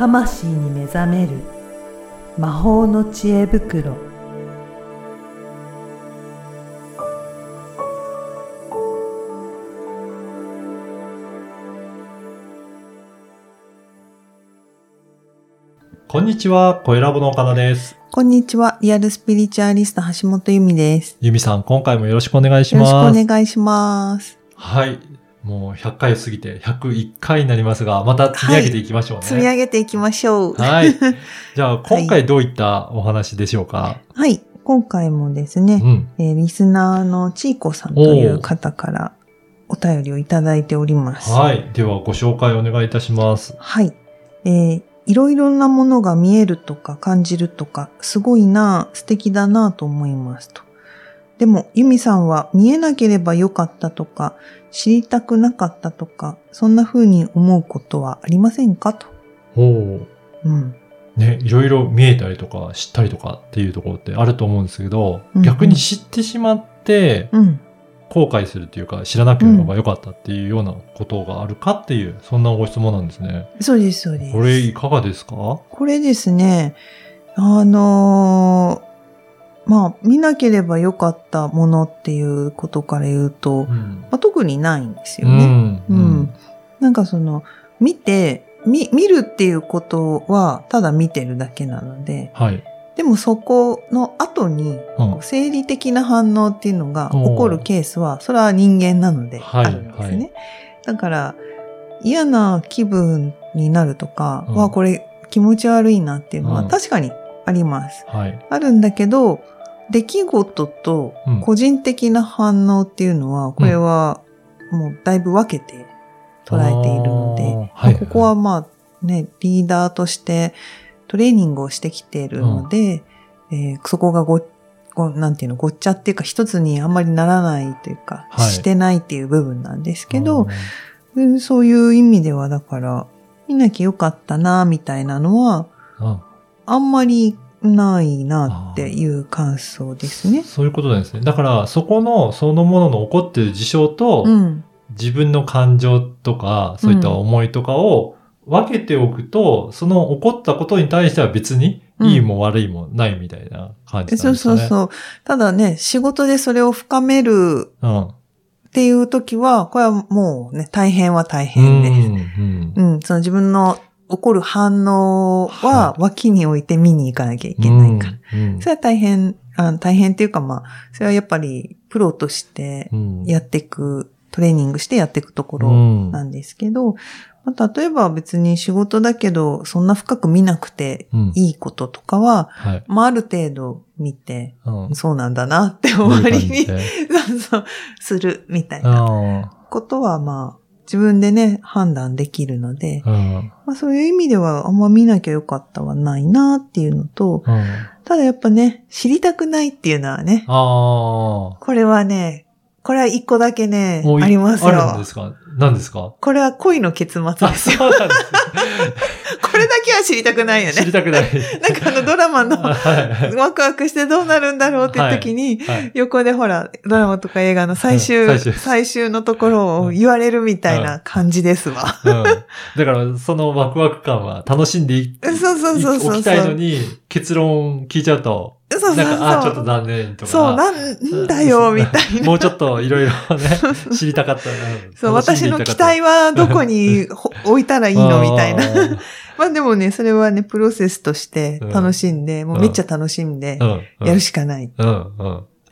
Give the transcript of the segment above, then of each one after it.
魂に目覚める魔法の知恵袋こんにちは、声ラボの岡田です。こんにちは。リアルスピリチュアリスト橋本由美です。ゆみさん、今回もよろしくお願いしよろます。しくお願いします。はい。もう100回過ぎて101回になりますが、また積み上げていきましょうね。積み上げていきましょう。はい。じゃあ、今回どういったお話でしょうか、はい。今回もですうね、ん。えーリスナーのちいこさんという方からお便りをいただいております。はい。では、ご紹介お願いいたします。はい。えーいろいろなものが見えるとか感じるとか、すごいな、素敵だなと思いますと。でも、ユミさんは見えなければよかったとか、知りたくなかったとか、そんな風に思うことはありませんかと。おお。うん。ね、いろいろ見えたりとか知ったりとかっていうところってあると思うんですけど、うん逆に知ってしまってうん。後悔するっていうか知らなければよかったっていうようなことがあるかっていう、そんなご質問なんですね。そうです、そうです。これいかがですか？これですね、あのーまあ、見なければよかったものっていうことから言うと、うんまあ、特にないんですうよね。ん。うんなんかその、見て、見、見るっていうことは、ただ見てるだけなので、はい。でもそこの後に、うん生理的な反応っていうのが起こるケースは、それは人間なのではいあるんですね。はいだから、嫌な気分になるとか、うんわ、これ気持ち悪いなっていうのはうん確かにあります。はい。あるんだけど、出来事とうん。個人的な反応っていうのは、これはもうだいぶ分けて捉えているので、はい。ここはまあね、リーダーとしてトレーニングをしてきているので、えーそこがご、ご、なんていうの、ごっちゃっていうか一つにあんまりならないというか、はい。してないっていう部分なんですけど、うん。うんそういう意味ではだから、見なきゃよかったな、みたいなのは、ああんまりないなっていう感想ですね。そういうことなんですね。だから、そこの、そのものの起こっている事象と、うん。自分の感情とか、そういった思いとかを分けておくと、その起こったことに対しては別に、うんいいも悪いもないみたいな感じなんそうですかね。そうそう。ただね、仕事でそれを深めるうん。っていう時は、これはもうね、大変は大変です。うんうん、その自分の起こる反応はは脇に置いて見に行かなきゃいけないから。うんそれは大変、あ大変っていうかまあ、それはやっぱりプロとしてうん。やっていく、トレーニングしてやっていくところうん。なんですけど、まあ、例えば別に仕事だけど、そんな深く見なくてうん。いいこととかは、はい。まあある程度見て、うん。そうなんだなって終わりに、うそう、するみたいなあことはまあ、自分でね、判断できるので、ーうん。まあそういう意味ではあんま見なきゃよかったはないなっていうのと、うん。ただやっぱね、知りたくないっていうのはね、あこれはね、これは一個だけねありますよ。あるんですか？何ですか？これは恋の結末あ、ですよ。そうなんです これだけは知りたくないよね。知りね。たくない。なんかあのドラマの はいワクワクしてどうなるんだろうっていう時に、はい。横でほら、ドラマとか映画の最終、うん最終最終のところを言われるみたいな感じですわ。うん。だから、そのワクワク感は楽しんでいそうそうそうそうそう。おきたいのに、結論聞いちゃうと、そうそうそう。なんか、あ、ちょっと残念とか。そう、なんだよ、みたいな。もうちょっといろいろね、知りたかったな。そう、私の期待はどこにほ置いたらいいのみたいな。まあでもね、それはね、プロセスとして楽しんで、もうめっちゃ楽しんでやるしかない。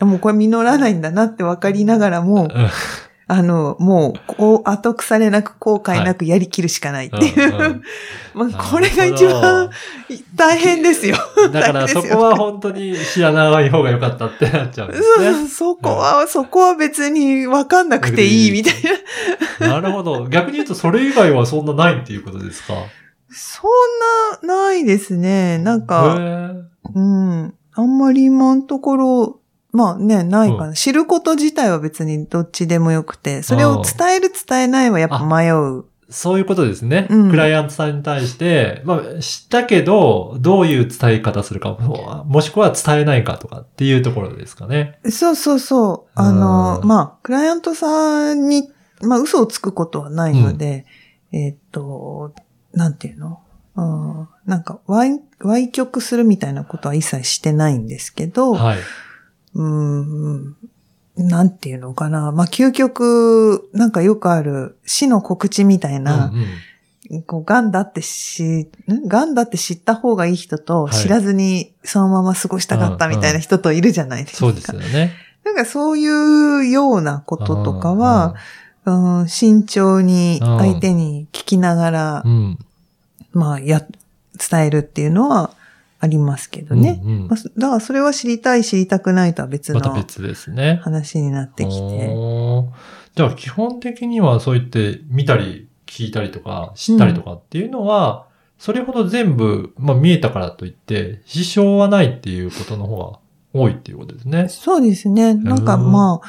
もうこれ実らないんだなって分かりながらも、うんあの、もう、こう、後腐れなく後悔なくやりきるしかないっていう。うんうん まあ、これが一番 大変ですよ。だからそこは本当に知らない方が良かったってなっちゃうんですそうね。そこは、そこは別に分かんなくていいみたいな。なるほど。逆に言うとそれ以外はそんなないっていうことですか？そんな、ないですね。なんへか、ーうん。あんまり今のところ、まあね、ないかな。う知ること自体は別にどっちでもよくて、それを伝える伝えないはやっぱ迷う。そういうことですね。うんクライアントさんに対して、まあ、知ったけど、どういう伝え方するか、もしくは伝えないかとかっていうところですかね。そうそうそう。あの、うんまあ、クライアントさんに、まあ、嘘をつくことはないので、えーっと、なんていうの？うんなんか、歪、歪曲するみたいなことは一切してないんですけど、はい。うーん、なんていうのかな。まあ、究極、なんかよくある死の告知みたいな、うんうんこう、癌だってし、ん癌だって知った方がいい人と、はい知らずにそのまま過ごしたかったみたいな人といるじゃないですか。そうですよね。なんかそういうようなこととかは、うん、慎重に相手に聞きながらう、ん、まあ、や、伝えるっていうのはありますけどね。うんうんまあ、そだからそれは知りたい知りたくないとは別のまた別ですね。話になってきて。じゃあ基本的にはそう言って見たり聞いたりとか知ったりとかっていうのは、それほど全部、まあ見えたからといって支障はないっていうことの方が多いっていうことですね。そうですね。なんかうんまあ、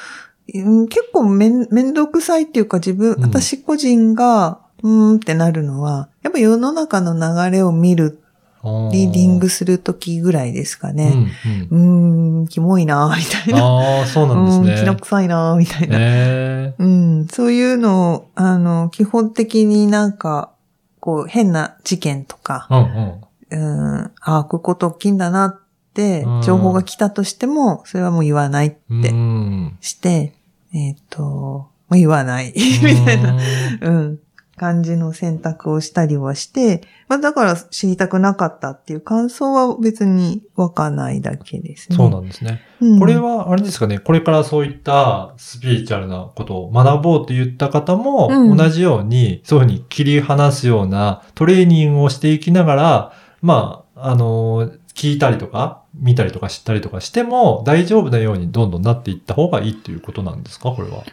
うん結構めん、めんどくさいっていうか自分、うん私個人が、うーんってなるのは、やっぱ世の中の流れを見る、リーディングするときぐらいですかね。うんうんうーん、キモいなみたいな。ああ、そうなんですうん、ね。気の臭いなみたいな。えうん、そういうのを、あの、基本的になんか、こう、変な事件とか、ーうんうん。うん、ああ、こういうこと起きんだなってうん、情報が来たとしても、それはもう言わないってうんして、えっ、と、もう言わない、みたいな、うん、感じの選択をしたりはして、まあだから知りたくなかったっていう感想は別にわかんないだけですね。そうなんですね。うんこれは、あれですかね、これからそういったスピリチュアルなことを学ぼうと言った方も、うん同じように、そういうふうに切り離すようなトレーニングをしていきながら、まあ、あの、聞いたりとか、見たりとか知ったりとかしても、大丈夫なようにどんどんなっていった方がいいっていうことなんですか？これは。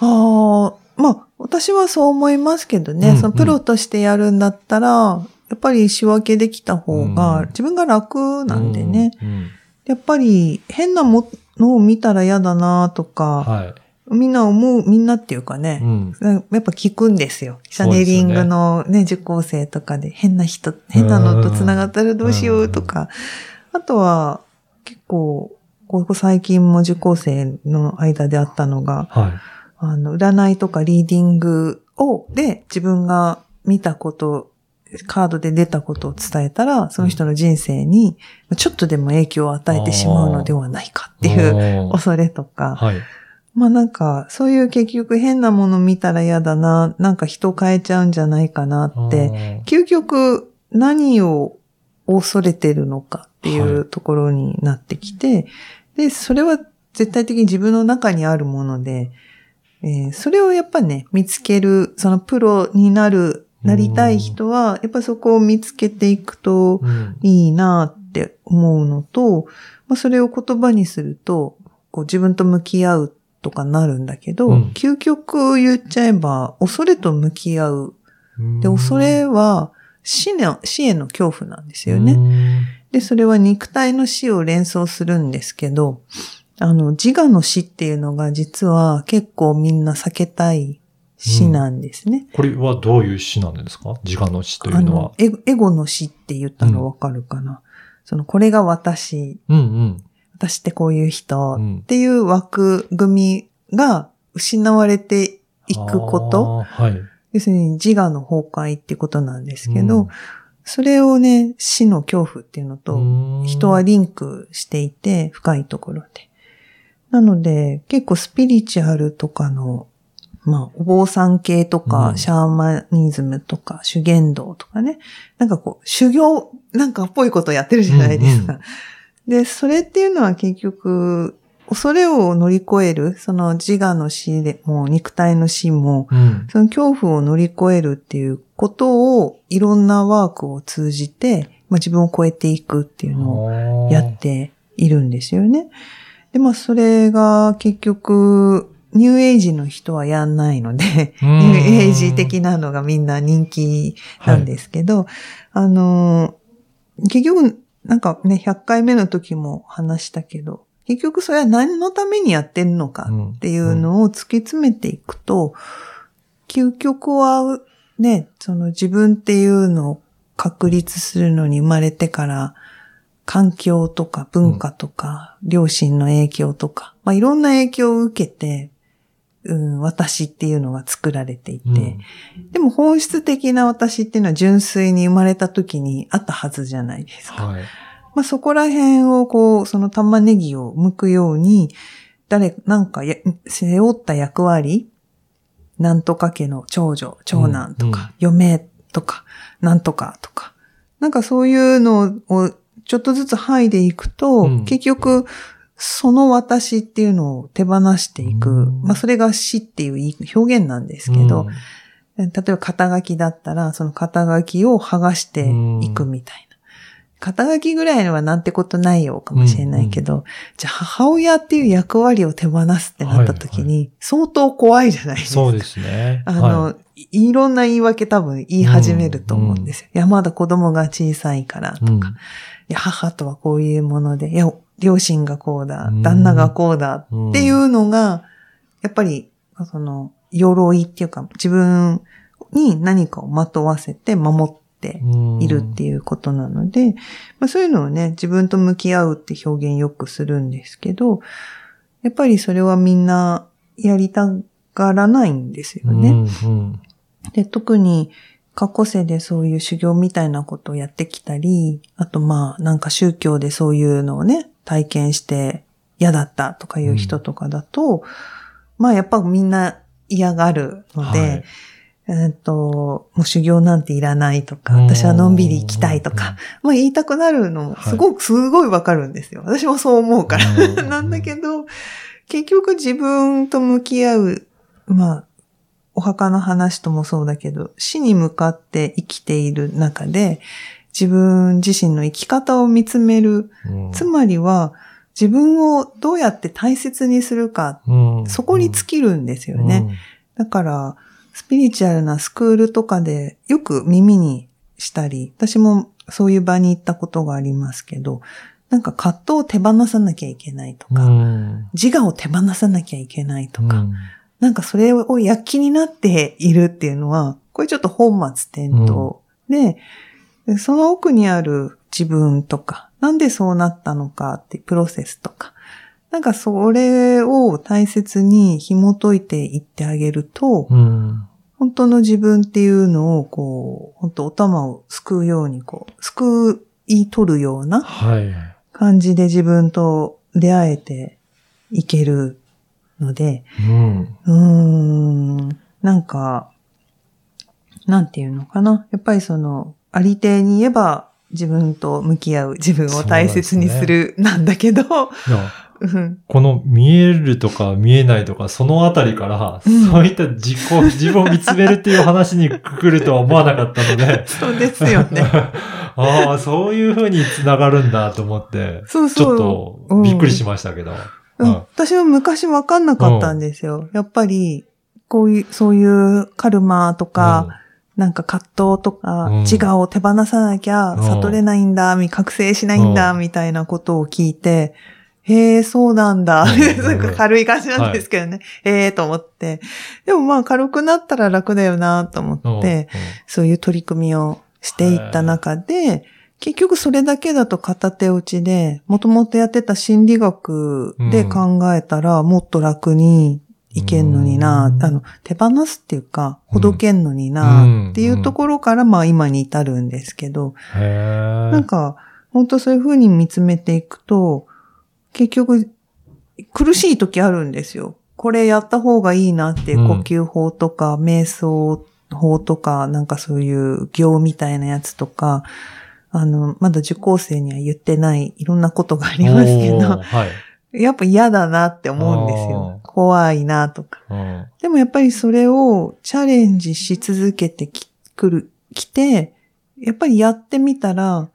ああ、まあ、私はそう思いますけどね、うんうんそのプロとしてやるんだったら、やっぱり仕分けできた方うんが、自分が楽なんでね。うん。うんやっぱり変なものを見たら嫌だなとか、はい。みんな思う、みんなっていうかうね、ん。やっぱ聞くんですよ。チャネリングのね、受講生とかで変な人、変なのと繋がったらどうしようとか。あとは、結構、ここ最近も受講生の間であったのが、はい。あの、占いとかリーディングを、で、自分が見たこと、カードで出たことを伝えたら、その人の人生に、ちょっとでも影響を与えてしまうのではないかっていうう恐れとか、はい。まあなんか、そういう結局変なもの見たら嫌だな、なんか人変えちゃうんじゃないかなって、究極何を恐れてるのかっていはうところになってきて、で、それは絶対的に自分の中にあるもので、えーそれをやっぱね、見つける、そのプロになる、なりたい人は、やっぱそこを見つけていくとうん。いいなって思うのと、まあ、それを言葉にすると、こう自分と向き合うとかなるんだけど、うん。究極言っちゃえば、恐れと向き合う。で、恐れは死の、死への恐怖なんですよね。ね。で、それは肉体の死を連想するんですけど、あの、自我の死っていうのが実は結構みんな避けたい死なんですね。これはどういう死なんですか？自我の死というのは。エゴエゴの死って言ったらわかるかな？その、これが私、うんうん。私ってこういう人うんっていう枠組みが失われていくこと。はい。要するに自我の崩壊ってことなんですけど、うんそれをね、死の恐怖っていうのと、人はリンクしていて、深いところで。なので、結構スピリチュアルとかの、まあ、お坊さん系とか、うんシャーマニズムとか、修験道とかね。なんかこう、修行なんかっぽいことやってるじゃないですか。で、それっていうのは結局、恐れを乗り越える、その自我の死でも、肉体の死も、うん。その恐怖を乗り越えるっていうことを、いろんなワークを通じて、まあ、自分を超えていくっていうのをやっているんですよね。で、まあ、それが結局、ニューエイジの人はやんないので、うん。ニューエイジ的なのがみんな人気なんですけど、あの、結局、なんかね、100回目の時も話したけど、結局それは何のためにやってるのかっていうのを突き詰めていくと、究極はね、その自分っていうのを確立するのに生まれてから、環境とか文化とか、両親の影響とか、まあいろんな影響を受けて、うん、私っていうのが作られていて、うん。でも本質的な私っていうのは純粋に生まれた時にあったはずじゃないですか。はい。まあそこら辺をこう、その玉ねぎを剥くように、誰、なんかや背負った役割、なんとか家の長女、長男とか、嫁とか、なんとかとか、なんかそういうのをちょっとずつ剥いでいくと、うん結局、その私っていうのを手放していく。うんまあそれが死っていう表現なんですけど、例えば肩書きだったら、その肩書きを剥がしていくみたいな。肩書きぐらいのはなんてことないよかもしれないけど、じゃあ母親っていう役割を手放すってなった時に、相当怖いじゃないですか。そうですね。あの、はいい、ろんな言い訳多分言い始めると思うんですよ。いや、まだ子供が小さいからとか、うんいや、母とはこういうもので、いや、両親がこうだう、ん。旦那がこうだっていうのが、やっぱり、その、鎧っていうか、自分に何かをまとわせて守っているっていうことなので、まあ、そういうのをね、自分と向き合うって表現よくするんですけど、やっぱりそれはみんなやりたがらないんですよね。うんうん。で、特に過去世でそういう修行みたいなことをやってきたり、あとまあなんか宗教でそういうのをね、体験して嫌だったとかいう人とかだと、まあやっぱみんな嫌がるので、はい。えっと、もう修行なんていらないとか、うん。私はのんびり行きたいとか、まあ言いたくなるのもすごく、すごいわかるんですよ。私もそう思うから。うん。なんだけど、結局自分と向き合う、まあ、お墓の話ともそうだけど、死に向かって生きている中で、自分自身の生き方を見つめる。うん。つまりは、自分をどうやって大切にするか、うん。そこに尽きるんですよね。だから、スピリチュアルなスクールとかでよく耳にしたり、私もそういう場に行ったことがありますけど、なんか葛藤を手放さなきゃいけないとうか、ん。自我を手放さなきゃいけないとか、うんなんかそれを躍起になっているっていうのは、これちょっと本末転倒。で、でその奥にある自分とか、なんでそうなったのかってプロセスとか、なんかそれを大切に紐解いていってあげると、うん。本当の自分っていうのを、こう、本当お玉をすくうように、こう、すくい取るようなはい。感じで自分と出会えていけるので、うんうーん、なんか、なんていうのかな。やっぱりその、ありていに言えば自分と向き合う、自分を大切にするなんだけど、この見えるとか見えないとか、そのあたりから、うんそういった自己、自分を見つめるっていう話に来るとは思わなかったので、そうですよね。ああ、そういう風に繋がるんだと思って、そうちょっそう。とびっくりしましたけど。うん私は昔わかんなかったんですよ。やっぱり、こういう、そういうカルマとか、なんか葛藤とか、うん。自我を手放さなきゃうん。悟れないんだ、み覚醒しないんだ、うん。みたいなことを聞いて、へえ、そうなんだ。うん。なんか軽い感じなんですけどね。へえ、と思って。でもまあ軽くなったら楽だよな、と思うん。って、そういう取り組みをしていった中で、結局それだけだと片手落ちで、もともとやってた心理学で考えたら、もっと楽にいけんのにな、うん。あの、手放すっていうか、ほどけんのにな、うん。っていうところから、まあ今に至るんですけど、うんへえ。なんか、本当そういうふうに見つめていくと、結局、苦しい時あるんですよ。これやった方がいいなって呼吸法とか、瞑想法とか、なんかそういう行みたいなやつとか、あの、まだ受講生には言ってないいろんなことがありますけど、はい。やっぱ嫌だなって思うんですよ。怖いなとか。うんでもやっぱりそれをチャレンジし続けてきくる、来て、やっぱりやってみたら、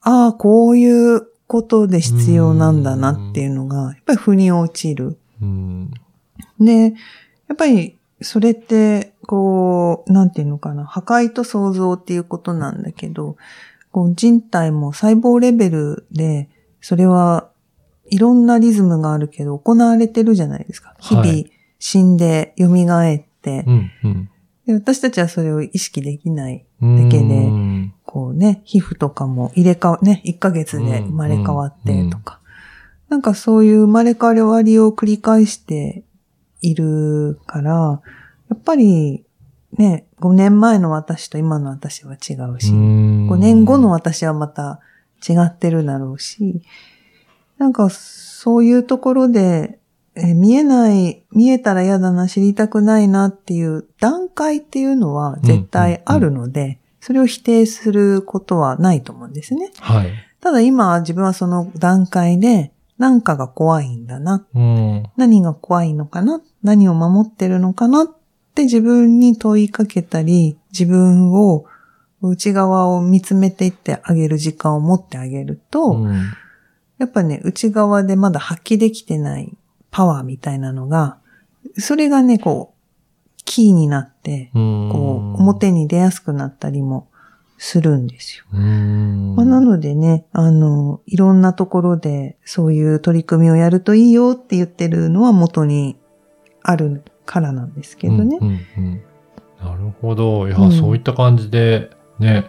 ああ、こういうことで必要なんだなっていうのが、やっぱり腑に落ちる。うんで、やっぱりそれって、こう、なんていうのかな、破壊と創造っていうことなんだけど、こう人体も細胞レベルで、それはいろんなリズムがあるけど行われてるじゃないですか。日々はい死んで蘇って、うんうんで私たちはそれを意識できない。うん。だけでうんこうね、皮膚とかも入れ替わ、ね、1ヶ月で生まれ変わってとか。なんかそういう生まれ変わりを繰り返しているから、やっぱりね、5年前の私と今の私は違うし、5 5年後の私はまた違ってるだろうし、なんかそういうところで、えー見えない、見えたら嫌だな、知りたくないなっていう段階っていうのは絶対あるので、それを否定することはないと思うんですね。はい。ただ今自分はその段階で何かが怖いんだな。うん。何が怖いのかな？何を守ってるのかな？って自分に問いかけたり、自分を内側を見つめていってあげる時間を持ってあげると、うん。やっぱね、内側でまだ発揮できてないパワーみたいなのが、それがね、こう、キーになって、うん。こう、表に出やすくなったりもするんですよ。うん。まあ、なのでね、あの、いろんなところでそういう取り組みをやるといいよって言ってるのは元にあるからなんですけどね。うんうんうんなるほど。いや、うんそういった感じで、ね、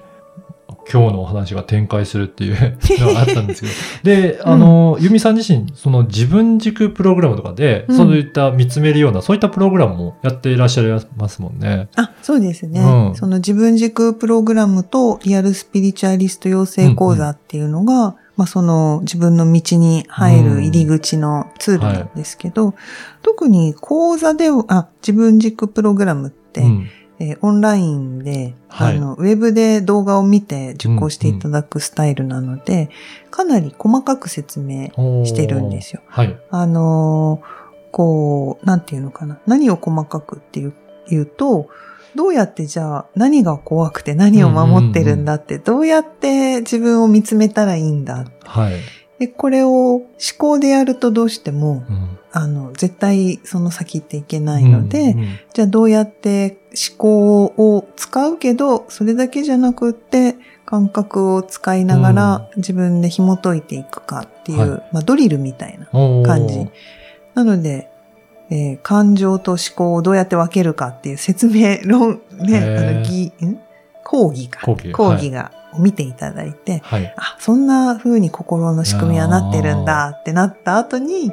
今日のお話が展開するっていう のがあったんですけど。で、あの、ユミさん自身、その自分軸プログラムとかで、うんそういった見つめるような、そういったプログラムもやっていらっしゃいますもんね。あ、そうですね。うんその自分軸プログラムとリアルスピリチュアリスト養成講座っていうのが、まあその自分の道に入る入り口のツールなんですけど、特に講座では、あ、自分軸プログラムって、うんえーオンラインで、はいあの、ウェブで動画を見て受講していただくスタイルなので、かなり細かく説明してるんですよ。はい。あのーこう、なんていうのかな。何を細かくっていう言うと、どうやってじゃあ何が怖くて何を守ってるんだって、どうやって自分を見つめたらいいんだ。はい。で、これを思考でやるとどうしても、うんあの、絶対その先っていけないので、うんうんじゃあどうやって思考を使うけど、それだけじゃなくって、感覚を使いながら自分で紐解いていくかっていう、はいまあドリルみたいな感じ。なので、えー感情と思考をどうやって分けるかっていう説明論、ね、あの、ぎ、ん？講義か。講義講義が、を見ていただいて、はい。あ、そんな風に心の仕組みはなってるんだってなった後に、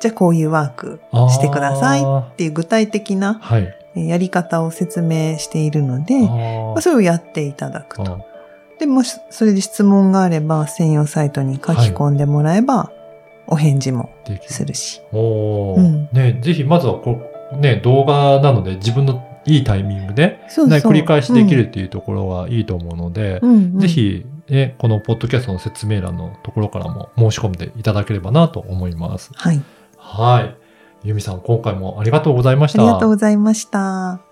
じゃあこういうワークしてくださいあっていう具体的なーはい。えーやり方を説明しているので、あまーあ、それをやっていただくと。あで、もしそれで質問があれば、専用サイトに書き込んでもらえば、お返事もできるするし。おーうんね、ぜひまずはこう、ね、動画なので自分のいいタイミングで、そうね、繰り返しできるっていうところがいいと思うので、うんうんぜひ、ね、このポッドキャストの説明欄のところからも申し込んでいただければなと思います。はい。はい。ゆみさん、今回もありがとうございました。ありがとうございました。